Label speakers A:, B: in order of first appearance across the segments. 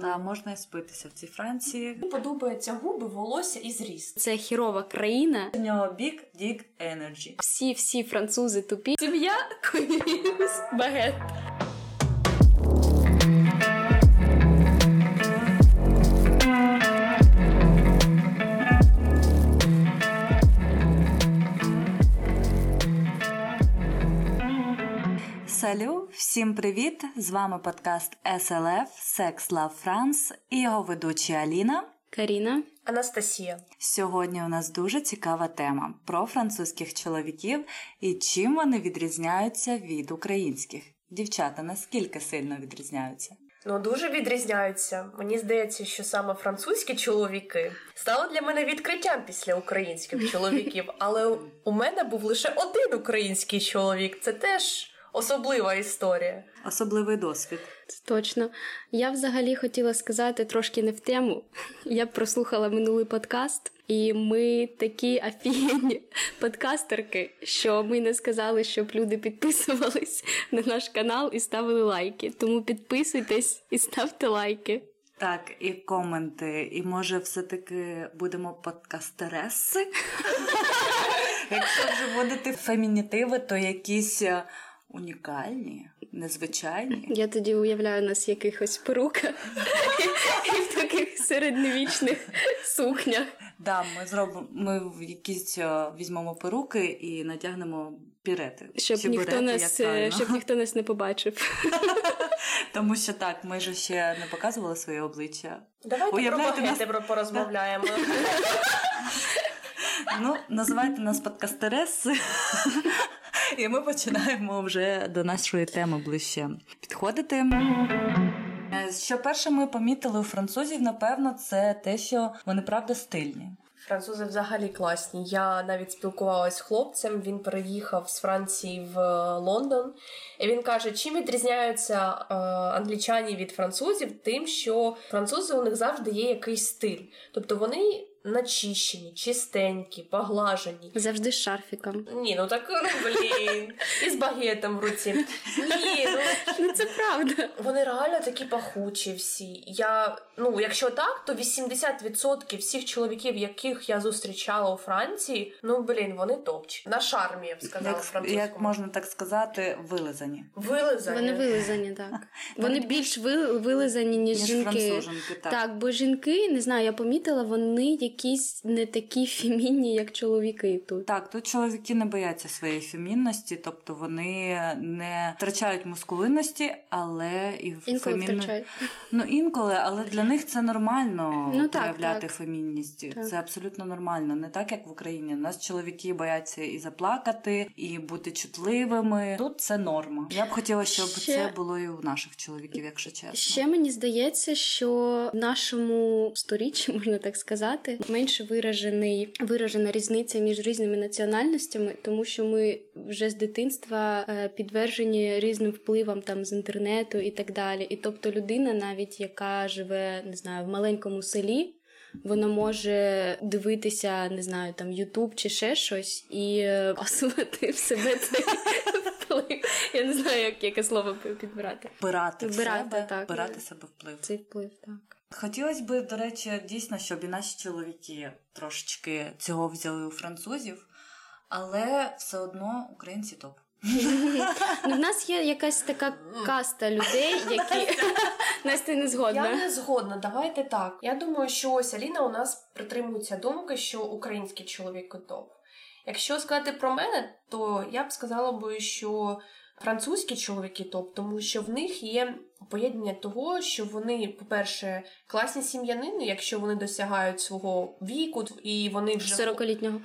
A: Та можна і спитися в цій Франції.
B: Подобаються губи, волосся і зріст.
C: Це хірова країна.
A: У нього бік, дік, енерджі.
C: Всі всі французи тупі. Сім'я Корнеліус Багет.
A: Салю, всім привіт! З вами подкаст SLF Sex Love France і його ведучі Аліна.
C: Каріна.
B: Анастасія.
A: Сьогодні у нас дуже цікава тема про французьких чоловіків і чим вони відрізняються від українських. Дівчата наскільки сильно відрізняються?
B: Ну дуже відрізняються. Мені здається, що саме французькі чоловіки стали для мене відкриттям після українських чоловіків. Але у мене був лише один український чоловік. Це теж особлива історія.
A: Особливий досвід.
C: Точно. Я взагалі хотіла сказати трошки не в тему. Я прослухала минулий подкаст, і ми такі офігенні подкастерки, що ми не сказали, щоб люди підписувались на наш канал і ставили лайки. Тому підписуйтесь і ставте лайки.
A: Так, і коменти, і може все-таки будемо подкастереси. Якщо вже вводити фемінітиви, то якісь е, унікальні, незвичайні.
C: Я тоді уявляю нас в якихось перуках і в таких середньовічних сукнях.
A: Да, ми зробимо ми в якісь е, візьмемо перуки і натягнемо пірети.
C: Щоб ніхто нас щоб ніхто нас не побачив.
A: Тому що так, ми ж ще не показували своє обличчя.
B: Давайте
A: Уявляєте,
B: про багети про порозмовляємо.
A: Ну, називайте нас подкастереси. І ми починаємо вже до нашої теми ближче підходити. Що перше ми помітили у французів, напевно, це те, що вони правда стильні.
B: Французи взагалі класні. Я навіть спілкувалась з хлопцем. Він переїхав з Франції в е, Лондон, і він каже, чим відрізняються е, англічані від французів, тим, що французи у них завжди є якийсь стиль, тобто вони. Начищені, чистенькі, поглажені.
C: Завжди з шарфіком.
B: Ні, ну так ну, блін, і з багетом в руці. Ні, ну
C: Ну це правда.
B: вони реально такі пахучі всі. Я, ну, якщо так, то 80% всіх чоловіків, яких я зустрічала у Франції, ну блін, вони топчі. На шармі, я б сказала,
A: Як,
B: французькому.
A: як можна так сказати, вилизані.
B: Вилизані.
C: Вони вилизані, так. Вони більш ви- вилизані, ніж,
A: Ніж
C: жінки.
A: Так,
C: бо жінки, не знаю, я помітила, вони якісь не такі фемінні, як чоловіки тут.
A: Так, тут чоловіки не бояться своєї фемінності, тобто вони не втрачають мускулинності, але і в
C: Інколи
A: фемінно-
C: втрачають.
A: Ну інколи, але для них це нормально
C: Ну, так,
A: проявляти
C: так.
A: фемінність.
C: Так.
A: Це абсолютно нормально, не так як в Україні. У нас чоловіки бояться і заплакати, і бути чутливими. Тут це норма. Я б хотіла, щоб
C: Ще-
A: це було і у наших чоловіків, якщо чесно.
C: Ще мені здається, що в нашому сторіччі, можна так сказати, менше виражений виражена різниця між різними національностями, тому що ми вже з дитинства е, підтверджені різним впливам там з інтернету і так далі. І тобто людина, навіть яка живе, не знаю, в маленькому селі. Вона може дивитися, не знаю, там Ютуб чи ще щось, і е, пасувати в себе цей вплив. Я не знаю, як яке слово підбирати.
A: Вбирати
C: Вбирати,
A: себе,
C: так.
A: вбирати себе вплив.
C: Цей вплив, так.
A: Хотілося б, до речі, дійсно, щоб і наші чоловіки трошечки цього взяли у французів, але все одно українці топ.
C: Ну, в нас є якась така каста людей, які Настя не
B: Я
C: згодна.
B: не згодна, давайте так. Я думаю, що ось Аліна у нас притримується думки, що українські чоловіки топ. Якщо сказати про мене, то я б сказала би, що французькі чоловіки топ, тому що в них є поєднання того, що вони, по-перше, класні сім'янини, якщо вони досягають свого віку, і вони вже
C: 40-літнього.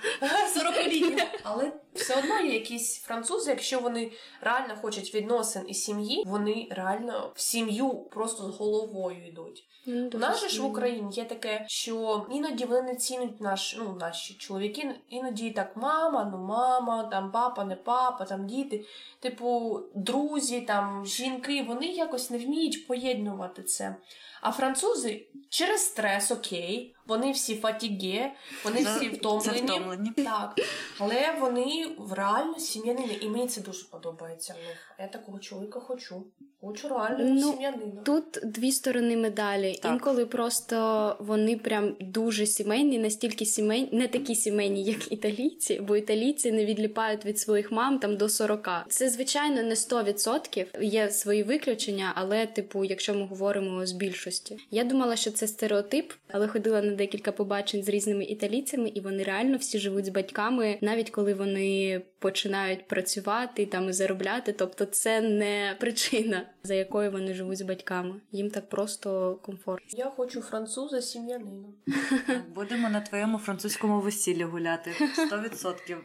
B: 40-літні. Але все одно є якісь французи, якщо вони реально хочуть відносин і сім'ї, вони реально в сім'ю просто з головою йдуть.
C: Ну,
B: У нас же ж в Україні є таке, що іноді вони не цінують наш, ну, наші чоловіки, іноді так мама, ну мама, там папа, не папа, там діти, типу, друзі, там жінки, вони якось не вміють поєднувати це. А французи через стрес, окей, вони всі фатіге, вони всі втомлені.
A: Втомлені.
B: Так. Але вони в реально сім'янини, і мені це дуже подобається в них. Я такого чоловіка хочу. Хочу реально
C: Ну,
B: сім'янина.
C: Тут дві сторони медалі.
A: Так.
C: Інколи просто вони прям дуже сімейні, настільки сімейні, не такі сімейні, як італійці, бо італійці не відліпають від своїх мам там до 40. Це звичайно не 100%, Є свої виключення, але, типу, якщо ми говоримо з більшості, я думала, що це стереотип, але ходила на декілька побачень з різними італійцями, і вони реально всі живуть з батьками, навіть коли вони починають працювати там і заробляти. Тобто, це не причина, за якою вони живуть з батьками. Їм так просто комфортно.
B: Я хочу француза сім'янина.
A: Будемо на твоєму французькому весіллі гуляти. 100%.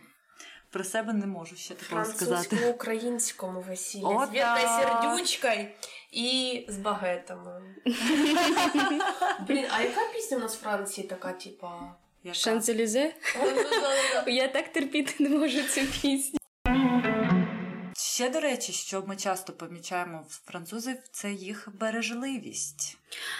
A: Про себе не можу ще такого сказати.
B: Французько-українському весіллі.
A: О,
B: з Віркою сердючкою і з багетами. Блін, а яка пісня у нас в Франції така, типа.
C: Шанзелізе? Я так терпіти не можу цю пісню.
A: Ще, до речі, що ми часто помічаємо в французів, це їх бережливість.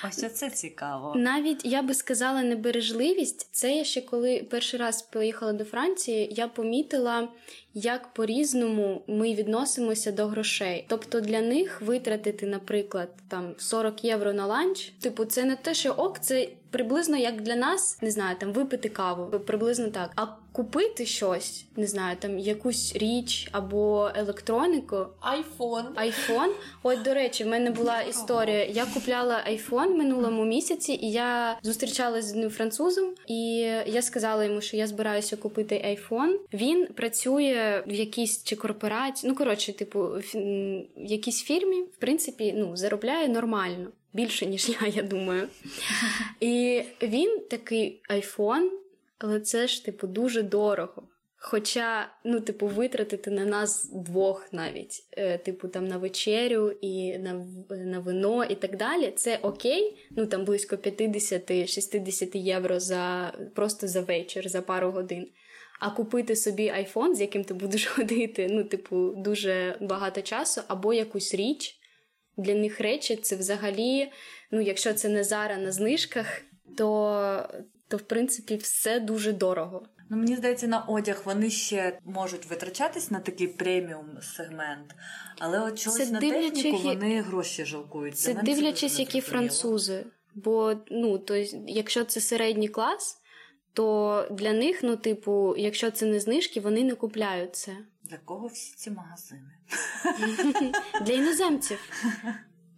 A: Ось це цікаво.
C: Навіть я би сказала небережливість. Це я ще коли перший раз поїхала до Франції, я помітила, як по-різному ми відносимося до грошей. Тобто для них витратити, наприклад, там 40 євро на ланч, типу, це не те, що ок, це приблизно як для нас, не знаю, там випити каву, приблизно так. А купити щось, не знаю, там якусь річ або електроніку.
B: Айфон.
C: Айфон. От, до речі, в мене була історія. Я купляла айфон минулому місяці, і я зустрічалася з одним французом, і я сказала йому, що я збираюся купити айфон. Він працює в якійсь чи корпорації, ну коротше, типу, в якійсь фірмі, в принципі, ну заробляє нормально. Більше, ніж я, я думаю. І він такий айфон, але це ж, типу, дуже дорого. Хоча, ну, типу, витратити на нас двох навіть, е, типу, там на вечерю і на, на вино і так далі, це окей, ну там близько 50-60 євро за просто за вечір, за пару годин. А купити собі айфон, з яким ти будеш ходити, ну, типу, дуже багато часу, або якусь річ. Для них речі це взагалі, ну, якщо це не зараз на знижках, то, то в принципі все дуже дорого.
A: Ну, мені здається, на одяг вони ще можуть витрачатись на такий преміум сегмент, але от чогось
C: Це
A: на техніку вони гроші жалкують.
C: Це дивлячись,
A: дуже
C: які французи. Бо ну, то, якщо це середній клас, то для них, ну, типу, якщо це не знижки, вони не купляють це.
A: Для кого всі ці магазини?
C: Для іноземців.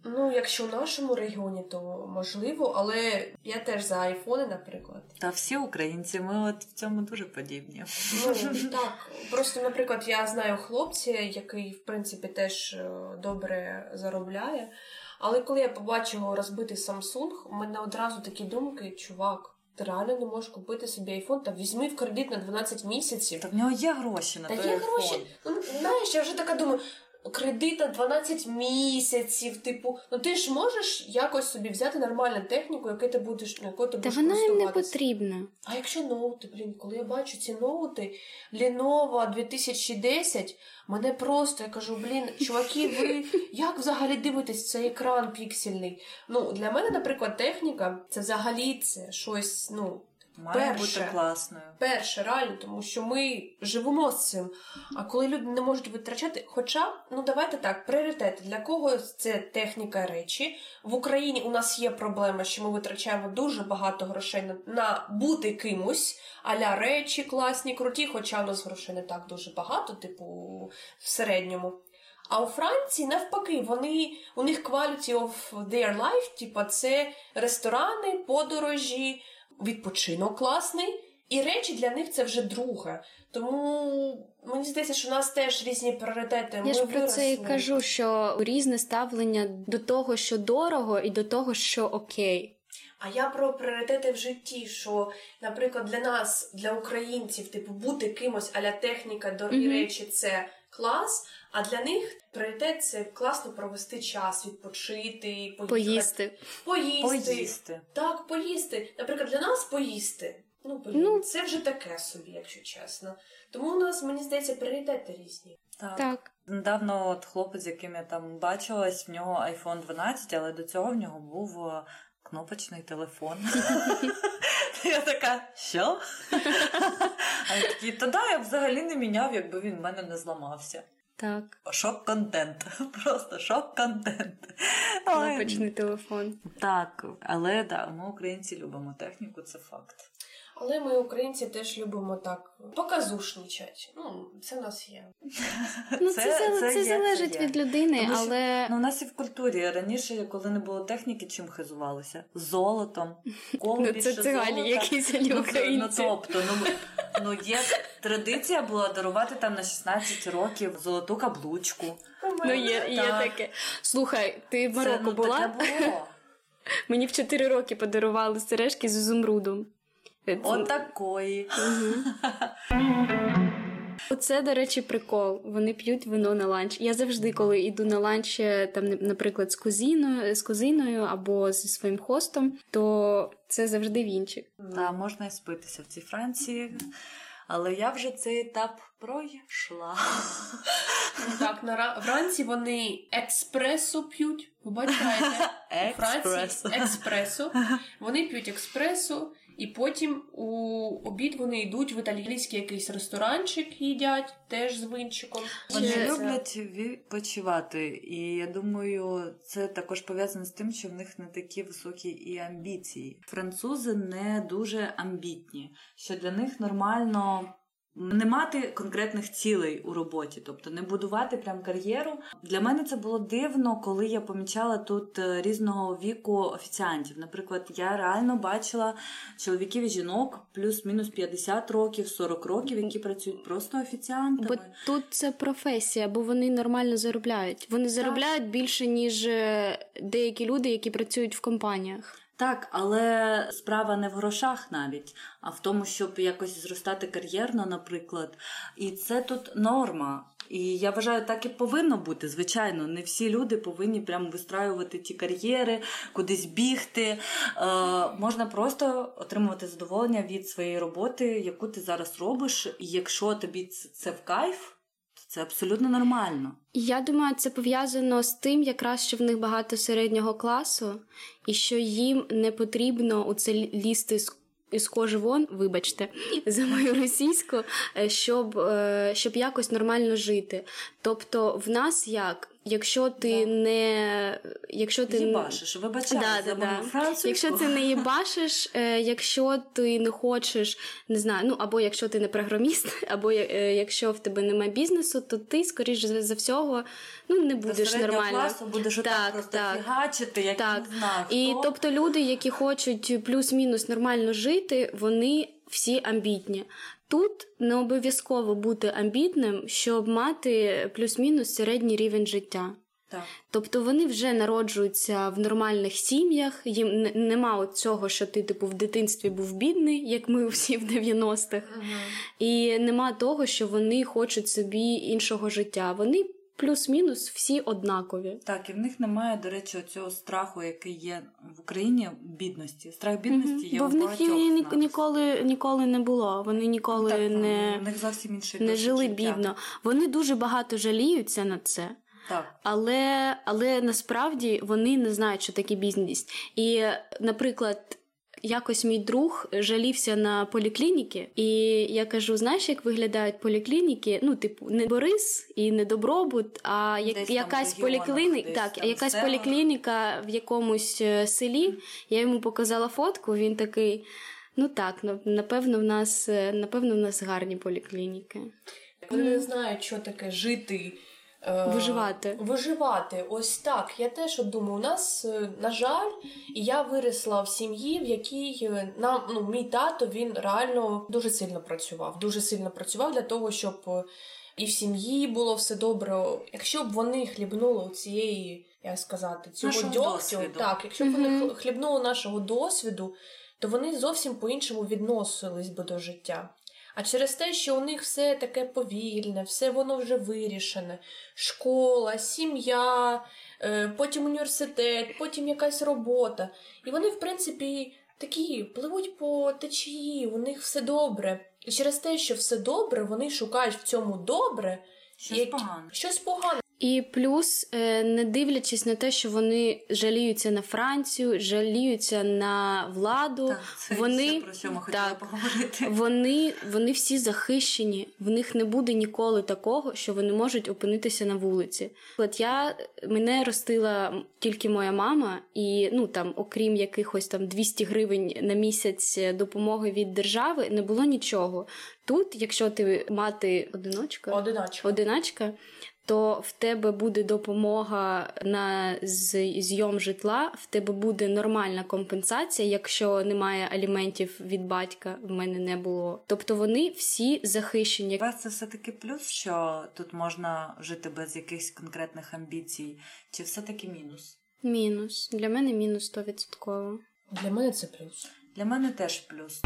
B: Ну, якщо в нашому регіоні, то можливо, але я теж за айфони, наприклад.
A: Та всі українці, ми от в цьому дуже подібні.
B: Ну так, просто, наприклад, я знаю хлопця, який, в принципі, теж е, добре заробляє. Але коли я побачила розбитий Samsung, у мене одразу такі думки, чувак. Ти реально не можеш купити собі айфон, та візьми в кредит на 12 місяців.
A: Та в нього є гроші на
B: Та
A: той
B: є гроші. Ну, знаєш, я вже така думаю, кредит на 12 місяців, типу, ну ти ж можеш якось собі взяти нормальну техніку, яку ти будеш, на яку ти
C: Та
B: будеш
C: вона їм не потрібна.
B: А якщо ноути, блін, коли я бачу ці ноути Lenovo 2010, мене просто я кажу, блін, чуваки, ви як взагалі дивитесь цей екран піксельний? Ну, для мене, наприклад, техніка це взагалі це щось, ну.
A: Має
B: перше.
A: бути класною.
B: Перше, реально, тому що ми живемо з цим. А коли люди не можуть витрачати, хоча, ну давайте так, пріоритети. Для кого це техніка речі. В Україні у нас є проблема, що ми витрачаємо дуже багато грошей на, на бути кимось, аля речі класні, круті, хоча у нас грошей не так дуже багато, типу, в середньому. А у Франції навпаки, вони у них quality of their life, типа це ресторани, подорожі, відпочинок класний, і речі для них це вже друге. Тому мені здається, що у нас теж різні пріоритети.
C: Я
B: Ми
C: ж про це і кажу, що різне ставлення до того, що дорого, і до того, що окей.
B: А я про пріоритети в житті, що, наприклад, для нас, для українців, типу, бути кимось аля техніка, дорогі
C: Мгм.
B: речі це клас. А для них пріоритет це класно провести час, відпочити, поїхати.
C: Поїсти.
B: Поїсти.
A: Поїсти.
B: Так, поїсти. Наприклад, для нас поїсти. Ну, блін,
C: Ну.
B: це вже таке собі, якщо чесно. Тому у нас, мені здається, пріоритети різні.
A: Так.
C: Так.
A: Недавно от хлопець, з яким я там бачилась, в нього iPhone 12, але до цього в нього був е, кнопочний телефон. Я така, що? А він такий, та да, я б взагалі не міняв, якби він в мене не зламався.
C: Так.
A: Шок-контент. Просто шок-контент.
C: Кнопочний телефон.
A: Так, але да, ми українці любимо техніку, це факт.
B: Але ми, українці, теж любимо так показушничать. Ну, це в нас є.
C: Ну, це, це, це, це
A: є,
C: залежить
A: це є.
C: від людини,
A: Тому що,
C: але
A: Ну, у нас і в культурі раніше, коли не було техніки, чим хизувалися? Золотом.
C: Ну,
A: більше
C: це цигані,
A: Ну,
C: українці.
A: Ну, тобто, ну, ну є традиція була дарувати там на 16 років золоту каблучку.
C: Ну, є, є таке. Слухай, ти в Марокко
A: ну,
C: була?
A: Було.
C: Мені в 4 роки подарували сережки з ізумрудом. Е, це-
A: От такої.
C: Оце, до речі, прикол. Вони п'ють вино на ланч. Я завжди, коли йду на ланч, е, там, наприклад, з кузіною, з кузиною або зі своїм хостом, то це завжди вінчик.
A: Та можна і спитися в цій Франції. Але я вже цей етап пройшла.
B: Так, на ра- вранці вони експресо п'ють. Ви бачите?
A: Експресо.
B: експресо. Вони п'ють експресо, і потім у обід вони йдуть в італійський якийсь ресторанчик, їдять теж з винчиком.
A: Вони
C: це...
A: люблять відпочивати, і я думаю, це також пов'язано з тим, що в них не такі високі і амбіції. Французи не дуже амбітні, що для них нормально. Не мати конкретних цілей у роботі, тобто не будувати прям кар'єру. Для мене це було дивно, коли я помічала тут е, різного віку офіціантів. Наприклад, я реально бачила чоловіків і жінок плюс-мінус 50 років, 40 років, які працюють просто офіціантами.
C: Бо тут це професія, бо вони нормально заробляють. Вони заробляють більше, ніж е, деякі люди, які працюють в компаніях.
A: Так, але справа не в грошах навіть, а в тому, щоб якось зростати кар'єрно, наприклад. І це тут норма. І я вважаю, так і повинно бути. Звичайно, не всі люди повинні прямо вистраювати ті кар'єри, кудись бігти. Е, можна просто отримувати задоволення від своєї роботи, яку ти зараз робиш. І якщо тобі це в кайф, це абсолютно нормально.
C: Я думаю, це пов'язано з тим, якраз що в них багато середнього класу, і що їм не потрібно у це лізти з. Із кожи вон, вибачте, за мою російську, е, щоб, е, щоб якось нормально жити. Тобто, в нас як, якщо ти
A: Да.
C: не якщо ти
A: Їбашиш, вибачай
C: Да,
A: за
C: да,
A: французьку.
C: Якщо ти не їбашиш, е, якщо ти не хочеш, не знаю, ну або якщо ти не програміст, або е, якщо в тебе немає бізнесу, то ти, скоріш за, всього, ну не будеш нормально.
A: класу будеш отак
C: Так,
A: просто
C: так.
A: фігачити, як
C: Так.
A: не знаю.
C: І тобто люди, які хочуть плюс-мінус нормально жити, вони всі амбітні. Тут не обов'язково бути амбітним, щоб мати плюс-мінус середній рівень життя.
A: Так.
C: Тобто вони вже народжуються в нормальних сім'ях, їм нема от цього, що ти типу в дитинстві був бідний, як ми всі в 90-х, і нема того, що вони хочуть собі іншого життя. Вони плюс-мінус всі однакові.
A: Так, і в них немає, до речі, цього страху, який є в Україні, бідності. Страх бідності є
C: Бо в них її ні- ніколи ніколи не було. Вони ніколи
A: Так,
C: не,
A: в них зовсім інший
C: не жили
A: життя.
C: бідно. Вони дуже багато жаліються на це.
A: Так.
C: Але, але насправді вони не знають, що таке бідність. І, наприклад, якось мій друг жалівся на поліклініки, і я кажу: знаєш, як виглядають поліклініки? Ну, типу, не Борис і не добробут, а як,
A: Десь
C: якась поліклініка, так,
A: там
C: якась
A: селах.
C: поліклініка в якомусь е, селі. Я йому показала фотку. Він такий. Ну так, напевно, в нас е, напевно в нас гарні поліклініки.
B: Вони не знають, що таке жити. Е,
C: Виживати.
B: Виживати, ось так. Я теж от думаю, у нас, е, на жаль, і я виросла в сім'ї, в якій е, нам ну, мій тато він реально дуже сильно працював. Дуже сильно працював для того, щоб і в сім'ї було все добре. Якщо б вони хлібнули у цієї, як сказати, цього
A: Нашого
B: дьогтю, так, якщо б вони
C: Мгм.
B: хл- хлібнули нашого досвіду, то вони зовсім по-іншому відносились би до життя. А через те, що у них все таке повільне, все воно вже вирішене: школа, сім'я, е, потім університет, потім якась робота. І вони, в принципі, такі пливуть по течії, у них все добре. І через те, що все добре, вони шукають в цьому добре
A: Щось
B: як-
A: погане.
B: щось погане.
C: І плюс, е, не дивлячись на те, що вони жаліються на Францію, жаліються на владу,
A: так, це
C: вони
A: все, про що ми хотіли
C: так,
A: поговорити.
C: Вони, вони всі захищені, в них не буде ніколи такого, що вони можуть опинитися на вулиці. От я мене ростила тільки моя мама, і ну там, окрім якихось там 200 гривень на місяць допомоги від держави, не було нічого. Тут, якщо ти мати одиночка,
B: Одиначка.
C: одиначка то в тебе буде допомога на зйом житла, в тебе буде нормальна компенсація, якщо немає аліментів від батька, в мене не було. Тобто вони всі захищені.
A: Вас Це все таки плюс, що тут можна жити без якихось конкретних амбіцій, чи все таки мінус?
C: Мінус для мене мінус 100%.
B: Для мене це плюс.
A: Для мене теж плюс.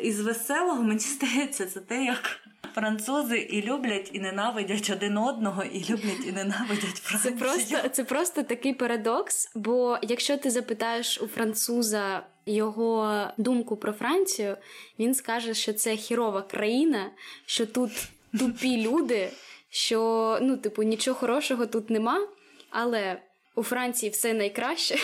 A: Із веселого мені здається, це те, як французи і люблять, і ненавидять один одного, і люблять і ненавидять Францію.
C: Це просто це просто такий парадокс. Бо якщо ти запитаєш у француза його думку про Францію, він скаже, що це хірова країна, що тут тупі люди, що ну, типу, нічого хорошого тут нема, але у Франції все найкраще.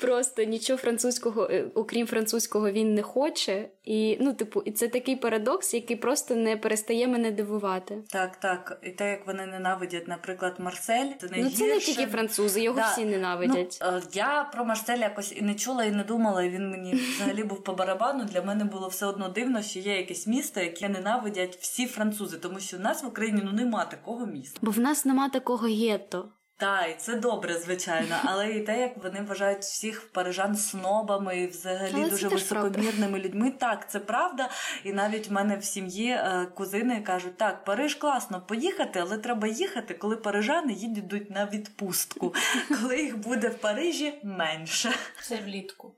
C: Просто нічого французького, е, окрім французького, він не хоче. І ну, типу, і це такий парадокс, який просто не перестає мене дивувати.
A: Так, так. І те, як вони ненавидять, наприклад, Марсель, це
C: найгірше. Ну це не тільки французи, його да. всі ненавидять.
A: Ну, Я про Марсель якось і не чула, і не думала. і Він мені взагалі був по барабану. Для мене було все одно дивно, що є якесь місто, яке ненавидять всі французи, тому що в нас в Україні ну нема такого міста.
C: Бо в нас нема такого гетто.
A: Так, і це добре, звичайно, але і те, як вони вважають всіх парижан снобами і взагалі але дуже високомірними людьми. Так, це правда. І навіть в мене в сім'ї е, кузини кажуть, так, Париж класно поїхати, але треба їхати, коли парижани їдуть на відпустку, коли їх буде в Парижі менше.
B: Це влітку.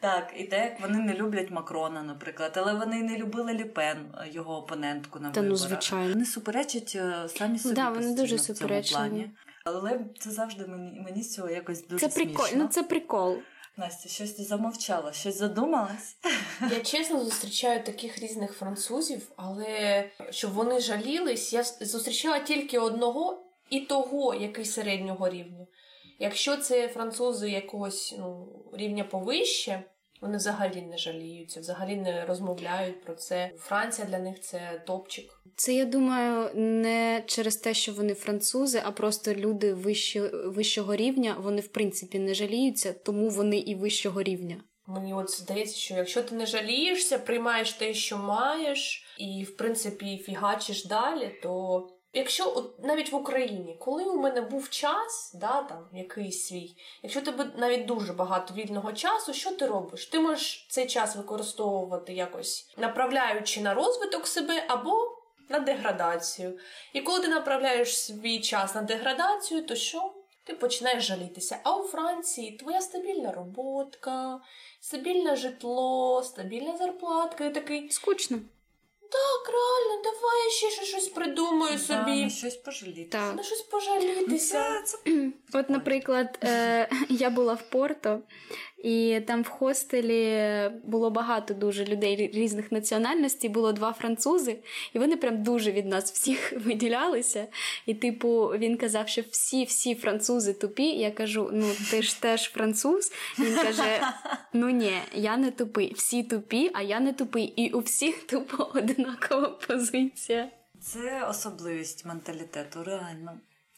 A: Так, і те, як вони не люблять Макрона, наприклад, але вони не любили Ліпен, його опонентку на
C: Та,
A: виборах.
C: ну, звичайно.
A: Вони суперечать е, самі собі.
C: Да, вони дуже суперечливі.
A: Але це завжди мені мені з цього якось дуже
C: Це прикол.
A: смішно.
C: Ну це прикол.
A: Настя, щось ти замовчала, щось задумалась?
B: Я чесно зустрічаю таких різних французів, але щоб вони жалілись, я зустрічала тільки одного і того, який середнього рівня. Якщо це французи якогось ну, рівня повище, вони взагалі не жаліються, взагалі не розмовляють про це. Франція для них це топчик.
C: Це я думаю, не через те, що вони французи, а просто люди вищі, вищого рівня. Вони в принципі не жаліються, тому вони і вищого рівня.
B: Мені от здається, що якщо ти не жалієшся, приймаєш те, що маєш, і в принципі фігачиш далі, то Якщо навіть в Україні, коли у мене був час, да, там якийсь свій, якщо тебе навіть дуже багато вільного часу, що ти робиш? Ти можеш цей час використовувати якось направляючи на розвиток себе або на деградацію. І коли ти направляєш свій час на деградацію, то що? Ти починаєш жалітися. А у Франції твоя стабільна роботка, стабільне житло, стабільна зарплатка і такий
C: скучно.
B: Так, реально, давай я ще щось придумаю собі.
A: на щось пожаліти.
C: Так.
B: На щось пожалітися.
A: Ну,
C: От, наприклад, е, я була в Порто, і там в хостелі було багато дуже людей різних національностей. Було два французи, і вони прям дуже від нас всіх виділялися. І, типу, він казав, що всі-всі французи тупі. Я кажу: ну ти ж теж француз. Він каже: Ну ні, я не тупий. Всі тупі, а я не тупий. І у всіх тупо одинакова позиція.
A: Це особливість менталітету, реально.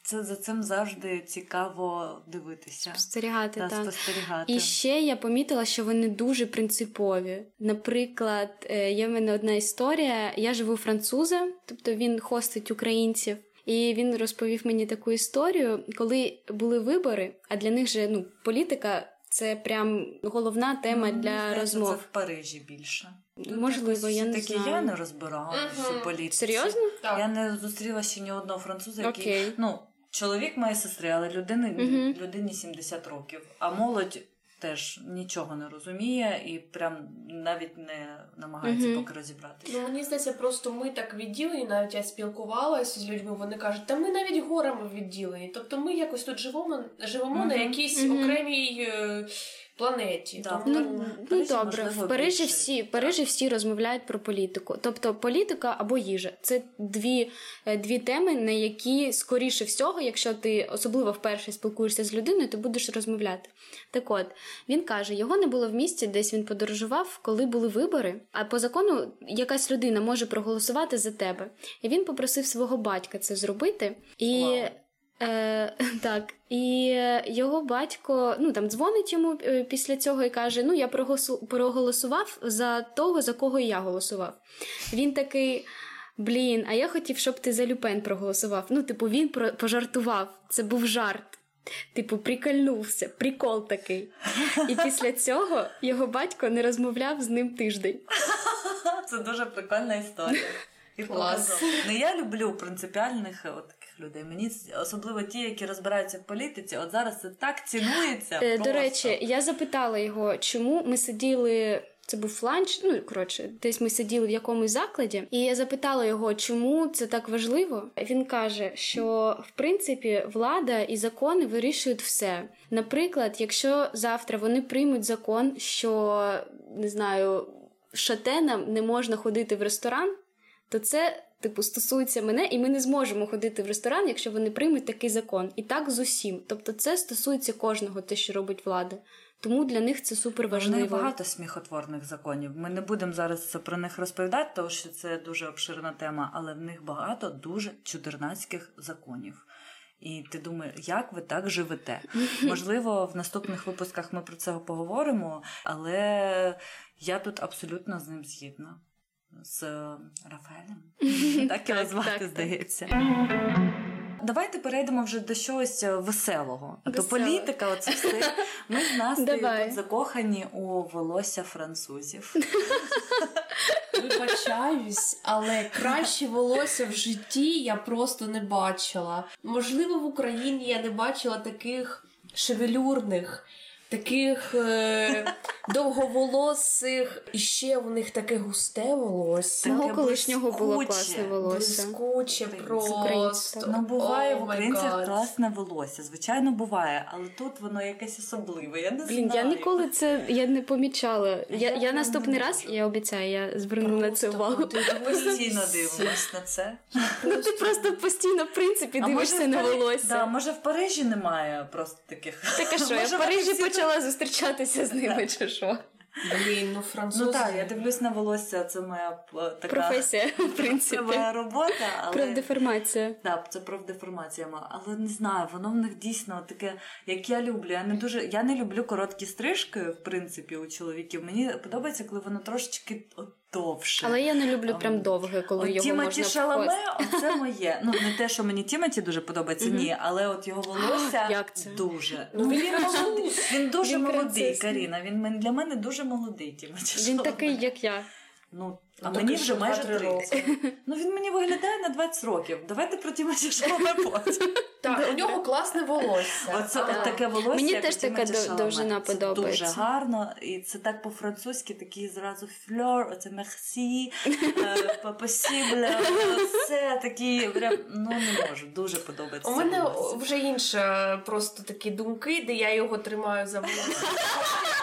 A: Це за цим завжди цікаво дивитися.
C: Спостерігати,
A: та,
C: так.
A: спостерігати.
C: І ще я помітила, що вони дуже принципові. Наприклад, е, є в мене одна історія. Я живу француза, тобто він хостить українців. І він розповів мені таку історію, коли були вибори, а для них же ну політика це прям головна тема ну, для розмов. Це
A: в Парижі більше.
C: Можливо, я не
A: такі
C: знаю.
A: я не розбирала uh-huh. політиці.
C: Серйозно?
A: Так. Я не зустріла ще ні одного француза, який okay. ну чоловік має сестри, але людини uh-huh. людині 70 років. А молодь теж нічого не розуміє і прям навіть не намагається uh-huh. поки розібратися.
B: Ну мені здається, просто ми так відділені, навіть я спілкувалася з людьми. Вони кажуть, та ми навіть горами відділені. Тобто ми якось тут живемо, живемо на якійсь окремій. Планеті.
A: Да,
B: Тому-
C: Ну, ну добре,
A: можливо,
C: в Парижі
A: більше,
C: всі в Парижі всі розмовляють про політику. Тобто політика або їжа це дві, е, дві теми, на які скоріше всього, якщо ти особливо вперше спілкуєшся з людиною, ти будеш розмовляти. Так от він каже, його не було в місті, десь він подорожував, коли були вибори. А по закону якась людина може проголосувати за тебе. І він попросив свого батька це зробити. І
A: Вау.
C: Е, так, і е, його батько ну там дзвонить йому е, після цього і каже: Ну, я проголосу- проголосував за того, за кого я голосував. Він такий. Блін, а я хотів, щоб ти за Люпен проголосував. Ну, типу, він про- пожартував. Це був жарт. Типу, прикольнувся, прикол такий. І після цього його батько не розмовляв з ним тиждень.
A: Це дуже прикольна історія. І
B: Клас.
A: Ну я люблю принципіальних от людей. Мені особливо ті, які розбираються в політиці. От зараз це так цінується.
C: Е, До речі, я запитала його, чому ми сиділи. Це був ланч, ну коротше, десь ми сиділи в якомусь закладі, і я запитала його, чому це так важливо. Він каже, що в принципі влада і закони вирішують все. Наприклад, якщо завтра вони приймуть закон, що не знаю, шатенам не можна ходити в ресторан, то це. Типу, стосується мене, і ми не зможемо ходити в ресторан, якщо вони приймуть такий закон. І так з усім. Тобто, це стосується кожного, те, що робить влада. Тому для них це супер важливо.
A: багато сміхотворних законів. Ми не будемо зараз про них розповідати, тому що це дуже обширна тема, але в них багато дуже чудернацьких законів. І ти думаєш, як ви так живете? Можливо, в наступних випусках ми про це поговоримо, але я тут абсолютно з ним згідна. З Рафаелем. Так його звати, здається. Давайте перейдемо вже до чогось е, веселого. А то політика, оце все. Ми з тут закохані у волосся французів.
B: Вибачаюсь, але краще волосся в житті я просто не бачила. Можливо, в Україні я не бачила таких шевелюрних, таких е, довговолосих, і ще у них таке густе волосся.
C: Мого колишнього було класне волосся.
B: Блискуче просто.
A: Ну, буває в українців класне волосся. Звичайно, буває, але тут воно якесь особливе. Я не
C: Блін,
A: знаю.
C: я ніколи це я не помічала. Я,
A: Я
C: я наступний раз, я обіцяю, я зверну на це
B: Просто
C: увагу.
A: Постійно дивимось на це.
C: Ти просто постійно, в принципі, дивишся на волосся.
A: Да, може в Парижі немає просто таких.
C: Так а що, я в Парижі
A: всі
C: почала зустрічатися з ними, чи що?
B: Блін, ну французи.
A: Ну так, я дивлюсь на волосся, це моя е, така
C: Професія, в
A: це моя робота, але
C: Профдеформація.
A: Так, це профдеформація, але не знаю, воно в них дійсно таке, як я люблю. Я не дуже я не люблю короткі стрижки, в принципі, у чоловіків. Мені подобається, коли воно трошечки от довше.
C: Але я не люблю прям довге, коли
A: От
C: його
A: Тімоті
C: можна
A: Шаламе,
C: вхост.
A: оце моє. Ну не те, що мені Тімоті дуже подобається, ні, але от його волосся
C: Як це?
A: дуже.
B: Ну, він
A: молодий. Він дуже
C: Він
A: молодий,
C: принцесний.
A: Каріна. Він для мене дуже молодий. Тімоті
C: Він
A: Шаламе.
C: такий, як я.
A: Ну, а
B: Ну,
A: мені вже майже
B: 2-3
A: 30. Ну він мені виглядає на 20 років. Давайте про Тімоті Шаламе потім.
B: Так, у нього класне волосся.
A: Оце от таке волосся.
C: Мені
A: як
C: теж така довжина
A: Це
C: подобається.
A: Дуже гарно, і це так по-французьки, такий зразу фльор, оце мерсі, е, посібле, це такі прям, ну не можу, дуже подобається.
B: У мене
A: волосся.
B: вже інше просто такі думки, де я його тримаю за волосся.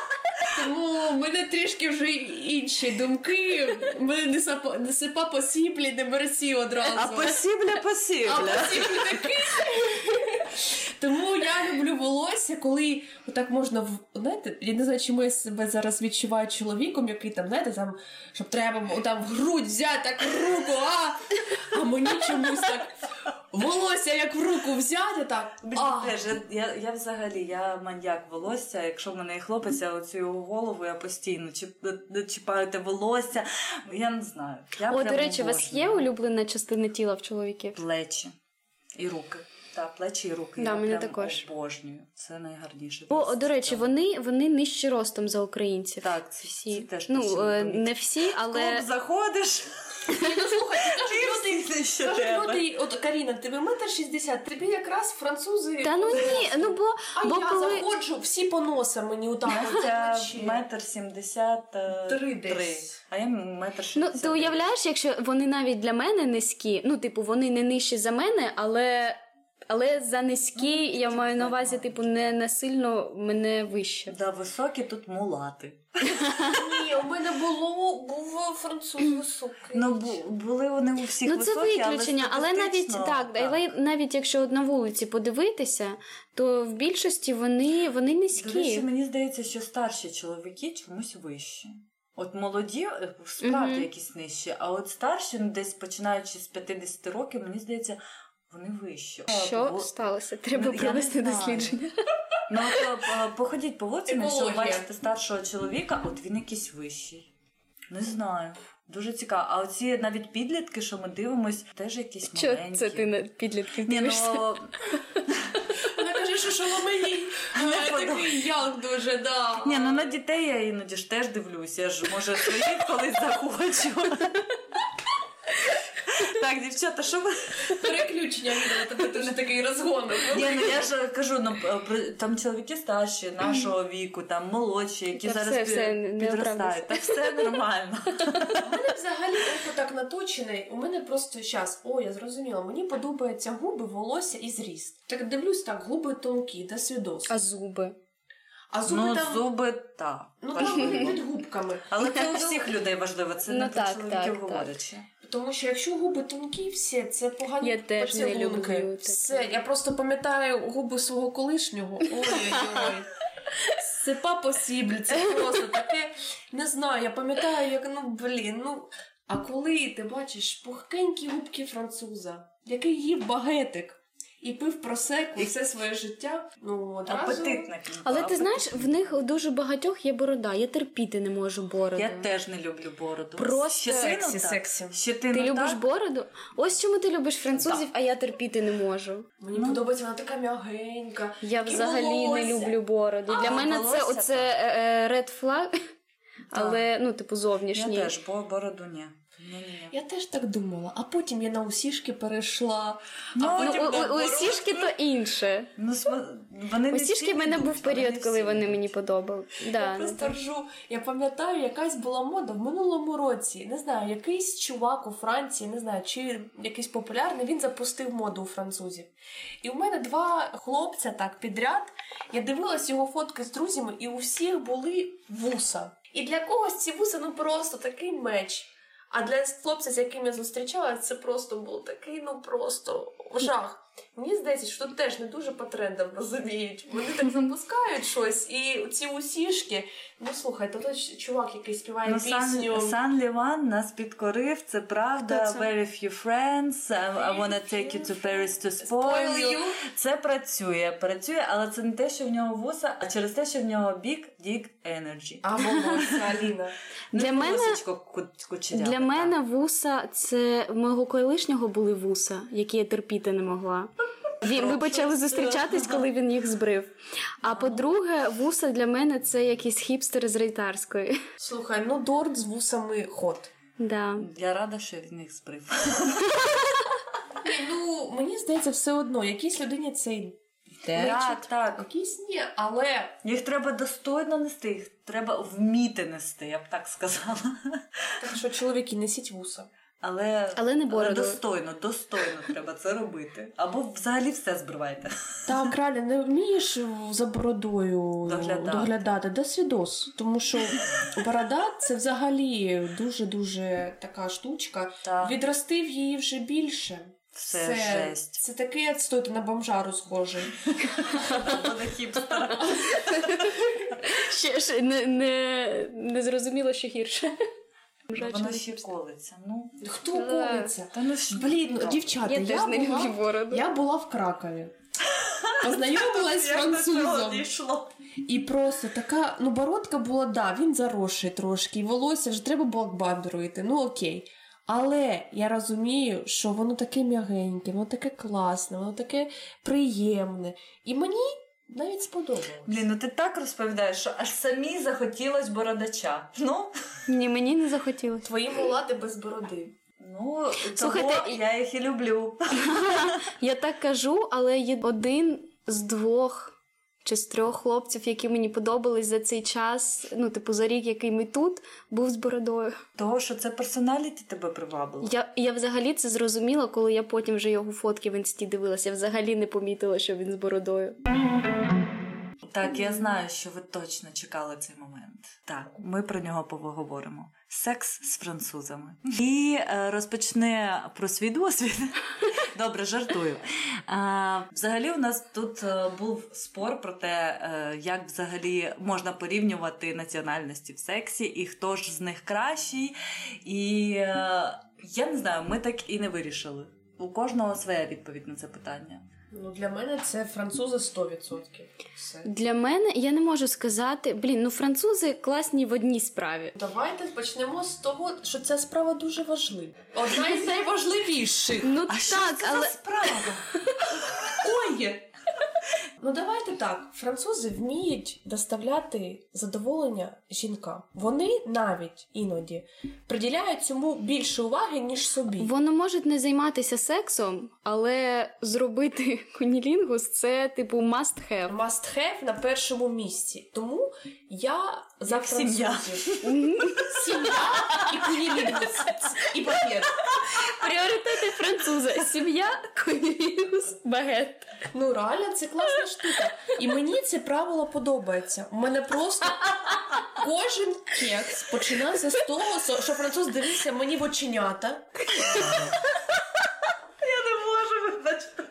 B: Тому в мене трішки вже інші думки. Мене не сапа, не сипа посіблі, не мерсі одразу.
A: А посібля,
B: А
A: посібля.
B: такий. Тому я люблю волосся, коли отак можна знаєте, я не знаю, чому я себе зараз відчуваю чоловіком, який там, знаєте, там, щоб треба там в грудь взяти так руку, а, а мені чомусь так волосся як в руку взяти, так. А.
A: теж, я, я, я взагалі, я маньяк волосся. Якщо в мене є хлопець, я оцю його голову я постійно чіп, чіпаю те волосся. Я не знаю. Я
C: О, до речі, у вас є улюблена частина тіла в чоловіків?
A: плечі і руки. Так, плечі і руки.
C: Да,
A: я
C: мене
A: прям
C: також.
A: обожнюю. Це найгарніше.
C: О, до речі, вони, вони нижче ростом за українців.
A: Так, це-
C: всі.
A: це теж
C: ну, е, не всі, але
A: Клуб заходиш,
B: слухай,
A: ще
B: Тож
A: треба.
B: люди, от Каріна, тебе метр шістдесят, тобі якраз французи.
C: та ну ні, ну бо,
B: А
C: бо
B: я
C: коли
B: заходжу, всі по носам мені у
A: Настя метр сімдесят е,
B: Три десь.
A: А я метр
C: ну ти уявляєш, якщо вони навіть для мене низькі, ну типу вони не нижчі за мене, але Але за низькі я маю на увазі, типу, не насильно мене вище.
A: Да, високі тут мулати.
B: Ні, у мене було був француз високий.
A: Ну, були вони у всіх
C: Ну, це
A: високі,
C: виключення, але навіть
A: статистично,
C: так, але навіть якщо на вулиці подивитися, то в більшості вони, вони
A: До речі,
C: низькі.
A: мені здається, що старші чоловіки чомусь вищі. От молоді е, справді якісь нижчі, а от старші, ну десь починаючи з 50 років, мені здається, вони вищі.
C: Що
A: Бо-
C: сталося? Треба
A: Ну,
C: провести дослідження.
A: Ну, от, е, походіть по вулиці, якщо ви бачите старшого чоловіка, от він якийсь вищий. Не знаю. Дуже цікаво. А оці навіть підлітки, що ми дивимось, теж якісь
C: Що
A: маленькі.
C: це ти на підлітків
A: Ні, ну,
B: Вона каже, що шоломені. Такий як дуже, да.
A: ні, ну на дітей я іноді ж теж дивлюсь. Я ж може своїх колись захочу. Так, дівчата, що ви.
B: Переключення дуже такий розгон.
A: Ні, ну я ж кажу, ну про- там чоловіки старші, нашого віку, там молодші, які
C: Та
A: зараз
C: все, все, не- не
A: підростають. Та все нормально.
B: У мене взагалі око так наточений. У мене просто щас, о, я зрозуміла, мені подобаються губи, волосся і зріст. Так дивлюсь, так, губи тонкі, до свідос.
C: А зуби?
B: А зуби
A: Ну,
B: там,
A: зуби так.
B: ну там під губками.
A: Але це у всіх людей важливо, це не
C: Ну,
A: про
C: так,
A: чоловіків
C: так,
A: говорячи.
B: Тому що якщо губи тонкі, всі це погані
C: Я теж не люблю.
B: Все, я просто пам'ятаю губи свого колишнього. Ой-ой-ой. Це папа Сібль, це просто таке. Не знаю, я пам'ятаю, як ну блін, ну. А коли ти бачиш пухкенькі губки француза, який їв багетик і пив просеку все своє життя, ну одразу...
A: Апетитна кілька.
C: Але ти знаєш, в них у дуже багатьох є борода. Я терпіти не можу бороду.
A: Я теж не люблю бороду.
C: Просто
B: сексі, сексі.
A: Щетину
C: Ти
A: так.
C: любиш бороду? Ось чому ти любиш французів, а я терпіти не можу.
B: Мені
A: Ну.
B: подобається вона така м'ягенька.
C: Я
B: і
C: взагалі не люблю бороду. Для
A: А,
C: мене це
A: волосся
C: оце е, е, red flag, але ну, типу,
A: Я теж, бо бороду ні.
B: Я теж так думала, а потім я на усішки перейшла.
A: Ну,
B: а потім
C: у, у, у
B: бородку.
C: то інше.
A: Ну, вони не
C: У сішки
A: всі
C: в мене був період, коли вони мені подобали. Да,
B: Я
C: ну,
B: просто ржу. Я пам'ятаю, якась була мода в минулому році. Не знаю, якийсь чувак у Франції, не знаю, чи якийсь популярний, він запустив моду у французів. І у мене два хлопця так підряд. Я дивилась його фотки з друзями, і у всіх були вуса. І для когось ці вуса ну просто такий меч. А для хлопця, з яким я зустрічалася, це просто був такий, ну просто жах. Мені здається, що тут теж не дуже по трендам розуміють. Вони так запускають щось, і ці усішки. Ну слухай, то той чувак, який співає
A: Ну,
B: пісню.
A: Сан, Сан Ліван нас підкорив, це правда.
C: Це?
A: Very few friends. I, wanna take you to Paris to spoil you. Це працює, працює, але це не те, що в нього вуса, а через те, що в нього big dick energy.
B: А волосся, Аліна.
A: Не
C: Для мене- Для мене вуса це в мого колишнього були вуса, які я терпіти не могла. Він, ми почали зустрічатись, коли він їх збрив. А по-друге, вуса для мене це якийсь хіпстер з рейтарської.
B: Слухай, ну дорт з вусами ход.
C: Да.
A: Я рада, що він їх збрив.
B: Ну, мені здається, все одно, якійсь людині це йде.
A: Так, так.
B: Якісь ні, але
A: Їх треба достойно нести, їх треба вміти нести, я б так сказала.
B: так що чоловіки несіть вуса.
A: Але,
C: Але не бороду.
A: достойно, достойно треба це робити. Або взагалі все збривайте.
B: Так, реально, не вмієш за бородою
A: Доглядати.
B: доглядати, до свідос. Тому що борода це взагалі дуже-дуже така штучка.
A: Так.
B: Відростив її вже більше.
A: Все жесть.
B: Це такий отстой, ти на бомжару схожий.
A: Буде хіпстер.
C: Ще ж не, не, не зрозуміло, що гірше.
A: Вона ще колиться. Ну,
B: Хто колиться?
A: та ну ж
B: Блін, ну, дівчата,
C: Я,
B: я,
C: не
B: була, я була в Кракові. Познайомилась з французом. І просто така, ну, бородка була, да, він заросший трошки, і волосся вже треба було бандеру йти, ну окей. Але я розумію, що воно таке м'ягеньке, воно таке класне, воно таке приємне. І мені навіть сподобалось.
A: Блін, ну ти так розповідаєш, що аж самі захотілось бородача. Ну,
C: Ні, мені не захотілося.
B: Твої мулати без бороди.
A: ну
C: Слухайте,
A: того я їх і люблю.
C: Я так кажу, але є один з двох чи з трьох хлопців, які мені подобались за цей час, ну, типу, за рік, який ми тут, був з бородою.
A: Того, що це персоналіті тебе привабило?
C: Я я взагалі це зрозуміла, коли я потім вже його фотки в інсті дивилася. Я взагалі не помітила, що він з бородою.
A: Так, я знаю, що ви точно чекали цей момент. Так, ми про нього поговоримо. Секс з французами. І е, розпочне про свій досвід. Добре, жартую. Е, взагалі, у нас тут е, був спор про те, е, як взагалі можна порівнювати національності в сексі, і хто ж з них кращий. І е, я не знаю, ми так і не вирішили. У кожного своя відповідь на це питання.
B: Ну, для мене це французи 100%. Все.
C: Для мене я не можу сказати, блін, ну французи класні в одній справі.
B: Давайте почнемо з того, що ця справа дуже важлива. Одна із найважливіших.
C: Ну
A: А
C: так,
A: що це
C: але
A: за справа?
B: Ой! Ну давайте так. Французи вміють доставляти задоволення жінкам. Вони навіть іноді приділяють цьому більше уваги, ніж собі.
C: вони можуть не займатися сексом, але зробити кунілінгус це типу must have.
B: Must have на першому місці. Тому я за
A: Як сім'я.
B: Сім'я і кунілінгус. І багет.
C: Пріоритети француза: сім'я, кунілінгус, багет.
B: Ну реально це класна штука. І мені це правило подобається. У мене просто кожен кекс починався з того, що француз дивився мені в оченята.
A: Я не можу вибачити.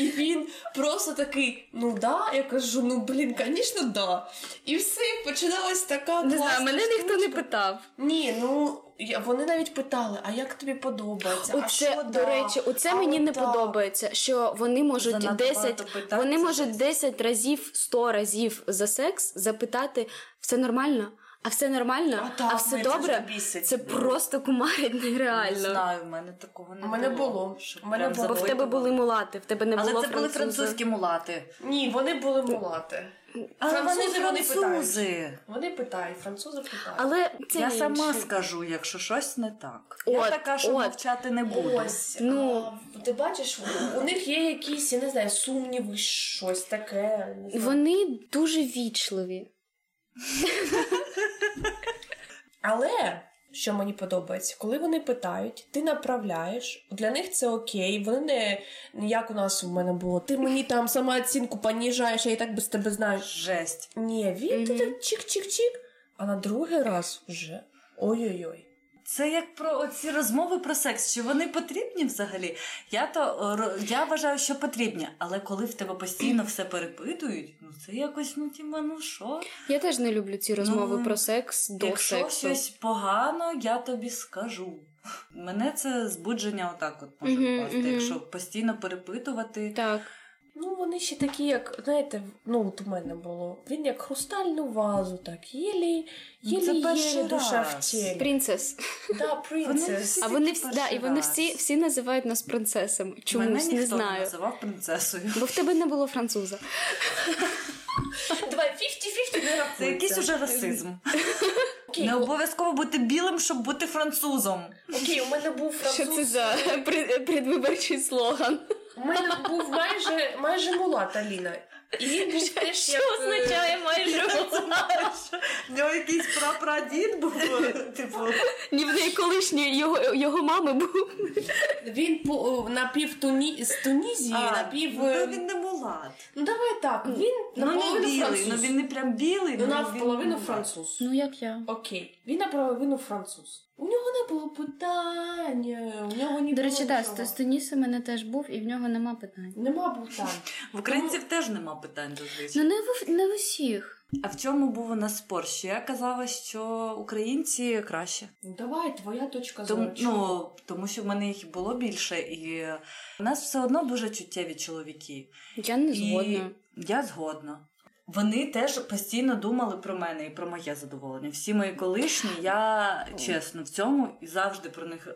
B: І він просто такий: ну да, я кажу, ну блін, звісно, да. І все, починалась така.
C: Не знаю, мене ніхто не питав.
B: Ні, ну я- вони навіть питали, а як тобі подобається? а що
C: до
B: да?
C: речі, оце
B: А
C: мені не
B: так.
C: подобається, що вони можуть
A: Занадто
C: 10,
A: питань,
C: вони можуть
A: жесть.
C: 10 разів, 100 разів за секс запитати, все нормально? А все нормально?
B: А так,
C: все
B: мене це
C: добре?
B: вже.
C: Це просто кумарить
A: Не знаю, в мене такого не
B: мене
A: було.
B: було.
A: щоб
B: У мене було.
C: Бо в тебе були мулати, в тебе не
A: Але
C: було
A: це були французькі мулати.
B: Ні, вони були мулати.
A: Але
B: Французи
A: вони
B: вони
A: французи.
B: питають. Вони питають, французи питають.
C: Але це
A: Я сама скажу, якщо щось не так. я така, що
C: от.
A: мовчати не буду.
B: Ось,
C: Ну.
B: а, ти бачиш, у них є якісь, я не знаю, сумніви, щось таке.
C: Вони дуже вічливі.
B: Але що мені подобається, коли вони питають, ти направляєш, для них це окей. Вони не, як у нас у мене було. Ти мені там самооцінку поніжаєш, я і так без тебе знаю.
A: Жесть.
B: Ні, він ти чик-чик-чик, а на другий раз вже ой-ой-ой.
A: Це як про ці розмови про секс. Чи вони потрібні взагалі? Я то е, я вважаю, що потрібні, але коли в тебе постійно все перепитують, ну це якось ну тіма, ну що?
C: Я теж не люблю ці розмови
A: Ну,
C: про секс до
A: Якщо
C: сексу.
A: щось погано, я тобі скажу. Мене це збудження отак от може впасти, якщо постійно перепитувати.
C: Так.
B: Ну, вони ще такі, як, знаєте, ну от у мене було. Він як хрустальну вазу, так єлі,
A: Ну,
B: єлі, єлі душа в тілі.
C: Принцес.
B: Да, принцес.
C: А вони всі, да, і вони всі, всі називають нас принцесами. Чомусь
A: Мене
C: не
A: ніхто не називав принцесою.
C: Бо в тебе не було француза.
B: Давай 50-50 не рахується.
A: Це якийсь уже расизм.
B: Окей,
A: Не обов'язково бути білим, щоб бути французом.
B: Окей, у мене був
C: Що
B: француз.
C: це за пред- предвиборчий слоган?
B: У мене був майже, майже мулат Аліна. І він був теж
C: Що
B: як...
C: означає майже
A: В нього якийсь прапрадід був, типу.
C: Ні в неї колишньої його, його мами був.
B: Він по, напів Туні... з Тунізії, напів...
A: ну,
B: е,
A: він не мулат.
B: Ну давай так, він
A: Ну не
B: наполовину
A: білий,
B: француз.
A: ну він не прям білий,
B: Ну,
A: ну він мулат.
B: француз.
C: Ну як я.
B: Окей, він наполовину француз. У нього не було питання, у нього ні
C: До речі, да,
B: нічого.
C: з з мене теж був, і в нього нема питань.
B: Нема питань.
A: В українців теж нема питань
C: Ну не в не в усіх.
A: А в чому був у нас спор? Що я казала, що українці краще.
B: Ну, Давай, твоя точка
A: Тому,
B: зору.
A: Ну, тому що в мене їх було більше, і у нас все одно дуже чуттєві чоловіки.
C: Я не
A: І я згодна. Вони теж постійно думали про мене і про моє задоволення. Всі мої колишні, я чесно в цьому і завжди про них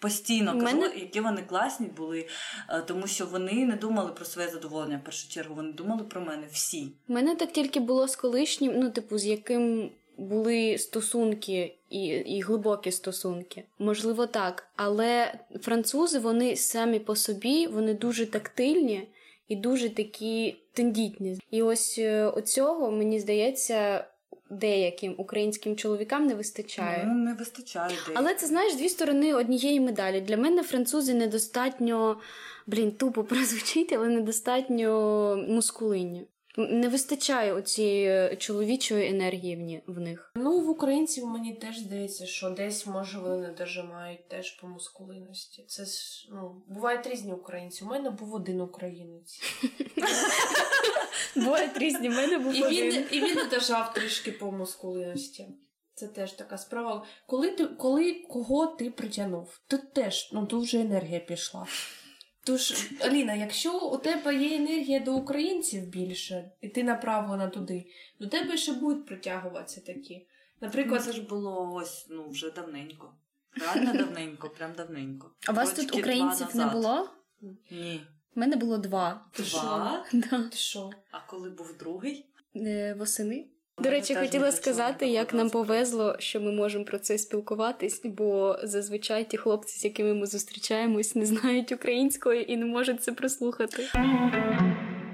A: постійно кажу,
C: мене-
A: які вони класні були, е, тому що вони не думали про своє задоволення в першу чергу. Вони думали про мене всі.
C: У мене так тільки було з колишнім, ну, типу, з яким були стосунки і, і глибокі стосунки. Можливо, так. Але французи, вони самі по собі, вони дуже тактильні. І дуже такі тендітні. І ось е, оцього мені здається. Деяким українським чоловікам не вистачає.
A: Ну, не вистачає. Деяким.
C: Але це знаєш дві сторони однієї медалі. Для мене французи недостатньо, блін, тупо прозвучить, але недостатньо мускулинні. Не вистачає оцієї чоловічої енергії в них.
B: Ну, в українців мені теж здається, що десь, може, вони не дожимають теж по мускулинності. Це ж ну, бувають різні українці. У мене був один українець.
C: Бувають різні, в мене був
B: І він,
C: один.
B: і він не дожав трішки по мускулинності. Це теж така справа. Коли ти коли кого ти притягнув, то теж ну тут вже енергія пішла. Тож, Аліна, якщо у тебе є енергія до українців більше, і ти направлена туди, до тебе ще будуть притягуватися такі.
A: Наприклад, це ж було ось ну вже давненько. Реально давненько, прям давненько.
C: А вас тут українців не було?
A: Ні.
C: У мене було два.
B: Ти що?
A: Два?
C: Да.
B: Ти що?
A: А коли був другий?
C: Е, Восени. До речі, хотіла сказати, як нам повезло, що ми можемо про це спілкуватись, бо зазвичай ті хлопці, з якими ми зустрічаємось, не знають української і не можуть це прослухати.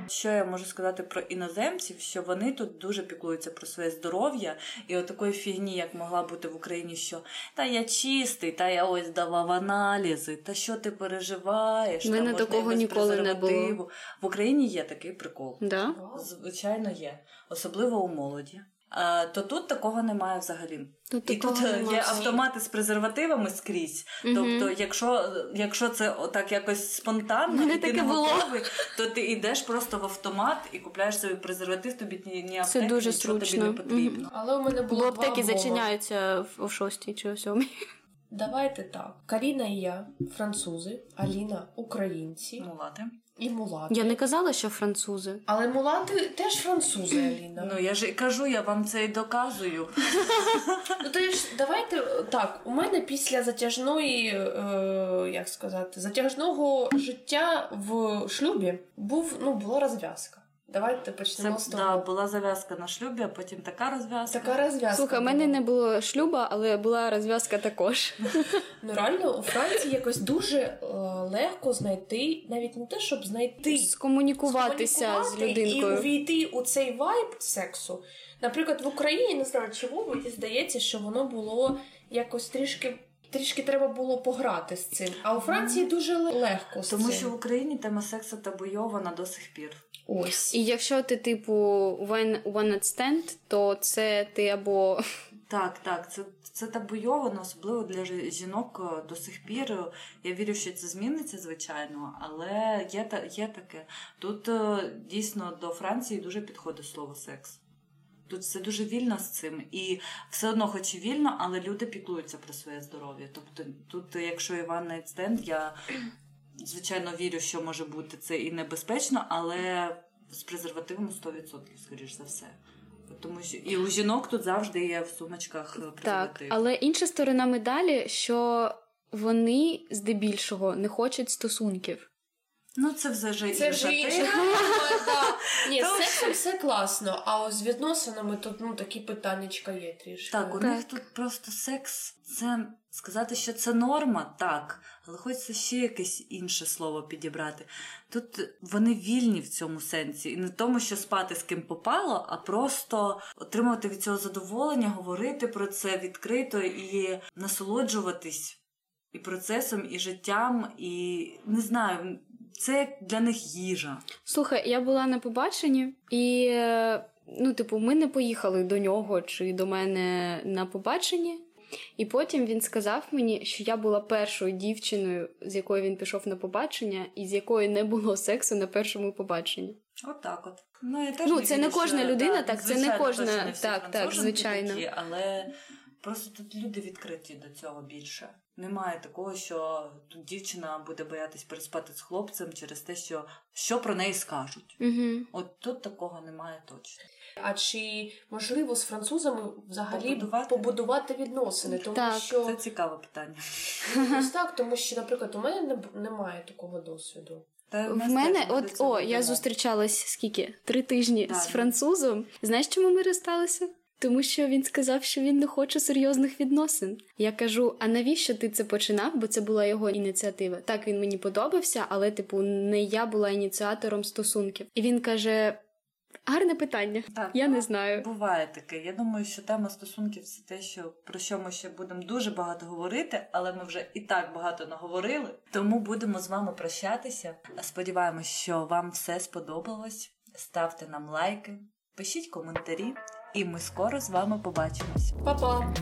A: Що я можу сказати про іноземців, що вони тут дуже піклуються про своє здоров'я, і от фігні, як могла бути в Україні, що та я чистий, та я ось давав аналізи, та що ти переживаєш?
C: Мене
A: та
C: такого ніколи не було.
A: В Україні є такий прикол.
C: Да?
A: Звичайно, є, особливо у молоді. А, то тут такого немає взагалі.
C: Тут
A: І тут е,
C: немає.
A: є автомати з презервативами скрізь.
C: Мгм.
A: Тобто, якщо, якщо це отак якось спонтанно, і ти не готовий, то ти йдеш просто в автомат і купляєш собі презерватив, тобі ні, ні аптеки,
C: дуже
A: нічого тобі не потрібно.
B: Але у мене було
C: Бо аптеки
B: вдома.
C: зачиняються в- о шостій чи о сьомій.
B: Давайте так. Каріна і я французи, Аліна українці
A: Мулати.
B: І мулати.
C: Я не казала, що французи.
B: Але мулати теж французи, Аліна.
A: Ну я ж кажу, я вам це і доказую.
B: Ну то ж давайте так. У мене після затяжної, е, як сказати, затяжного життя в шлюбі був ну була розв'язка. Давайте
A: Це
B: почнемо з
A: да,
B: того.
A: була зав'язка на шлюбі, а потім така розв'язка.
B: Така розв'язка.
C: Слухай, у мене не було шлюба, але була розв'язка також.
B: Ну реально у Франції якось дуже е, легко знайти, навіть не те, щоб знайти
C: Скомунікуватися з
B: скомунікувати і
C: людинкою.
B: увійти у цей вайб сексу. Наприклад, в Україні не знаю, чому мені здається, що воно було якось трішки. Трішки треба було пограти з цим. А у Франції дуже легко з
A: Тому
B: цим.
A: що в Україні тема сексу табуйована до сих пір.
B: ось.
C: І якщо ти, типу, one, one night stand, то це ти або
A: Так, так, це, це табуйовано, особливо для жінок е, до сих пір. Я вірю, що це зміниться, звичайно, але є, та- є таке. Тут е, дійсно до Франції дуже підходить слово секс. Тут все дуже вільно з цим, і все одно, хоч і вільно, але люди піклуються про своє здоров'я. Тобто, тут, якщо і one-night stand, я звичайно вірю, що може бути це і небезпечно, але з презервативом 100%, скоріш за все. Тому що і у жінок тут завжди є в сумочках е,
C: так. Але інша сторона медалі, що вони здебільшого не хочуть стосунків.
A: Ну, це вже
B: Це вже інша
A: тема.
B: тема, да. Ні, з сексом все класно, а ось з відносинами тут ну такі питаннячка є трішки.
A: Так, у них тут просто секс. Це сказати, що це норма, так, але хочеться ще якесь інше слово підібрати. Тут вони вільні в цьому сенсі, і не тому, що спати з ким попало, а просто отримувати від цього задоволення, говорити про це відкрито і насолоджуватись і процесом, і життям, і не знаю, це для них їжа.
C: Слухай, я була на побаченні, і ну, типу, ми не поїхали до нього чи до мене на побачення. І потім він сказав мені, що я була першою дівчиною, з якою він пішов на побачення, і з якою не було сексу на першому побаченні.
A: От так от. Ну, я теж
C: Ну, це не кожна людина,
A: да,
C: так, це не кожна- так, так, звичайно.
A: Такі, але просто тут люди відкриті до цього більше. Немає такого, що тут дівчина буде боятись переспати з хлопцем через те, що, що про неї скажуть.
C: Угу.
A: От тут такого немає точно.
B: А чи можливо з французами взагалі
A: Побудувати?
B: побудувати, відносини? Тому
C: Так,
B: що
A: Це цікаве питання.
B: ось так, тому що, наприклад, у мене не- немає такого досвіду.
A: Та
C: В мене, от о, я зустрічалась скільки? Три тижні
A: Так.
C: з французом. Знаєш, чому ми розсталися? Тому що він сказав, що він не хоче серйозних відносин. Я кажу: а навіщо ти це починав? Бо це була його ініціатива. Так він мені подобався, але, типу, не я була ініціатором стосунків. І він каже: гарне питання.
A: Так,
C: я
A: ну,
C: не знаю.
A: Буває таке. Я думаю, що тема стосунків це те, що про що ми ще будемо дуже багато говорити, але ми вже і так багато наговорили. Тому будемо з вами прощатися. Сподіваємось, що вам все сподобалось. Ставте нам лайки, пишіть коментарі, і ми скоро з вами побачимось.
B: Па-па!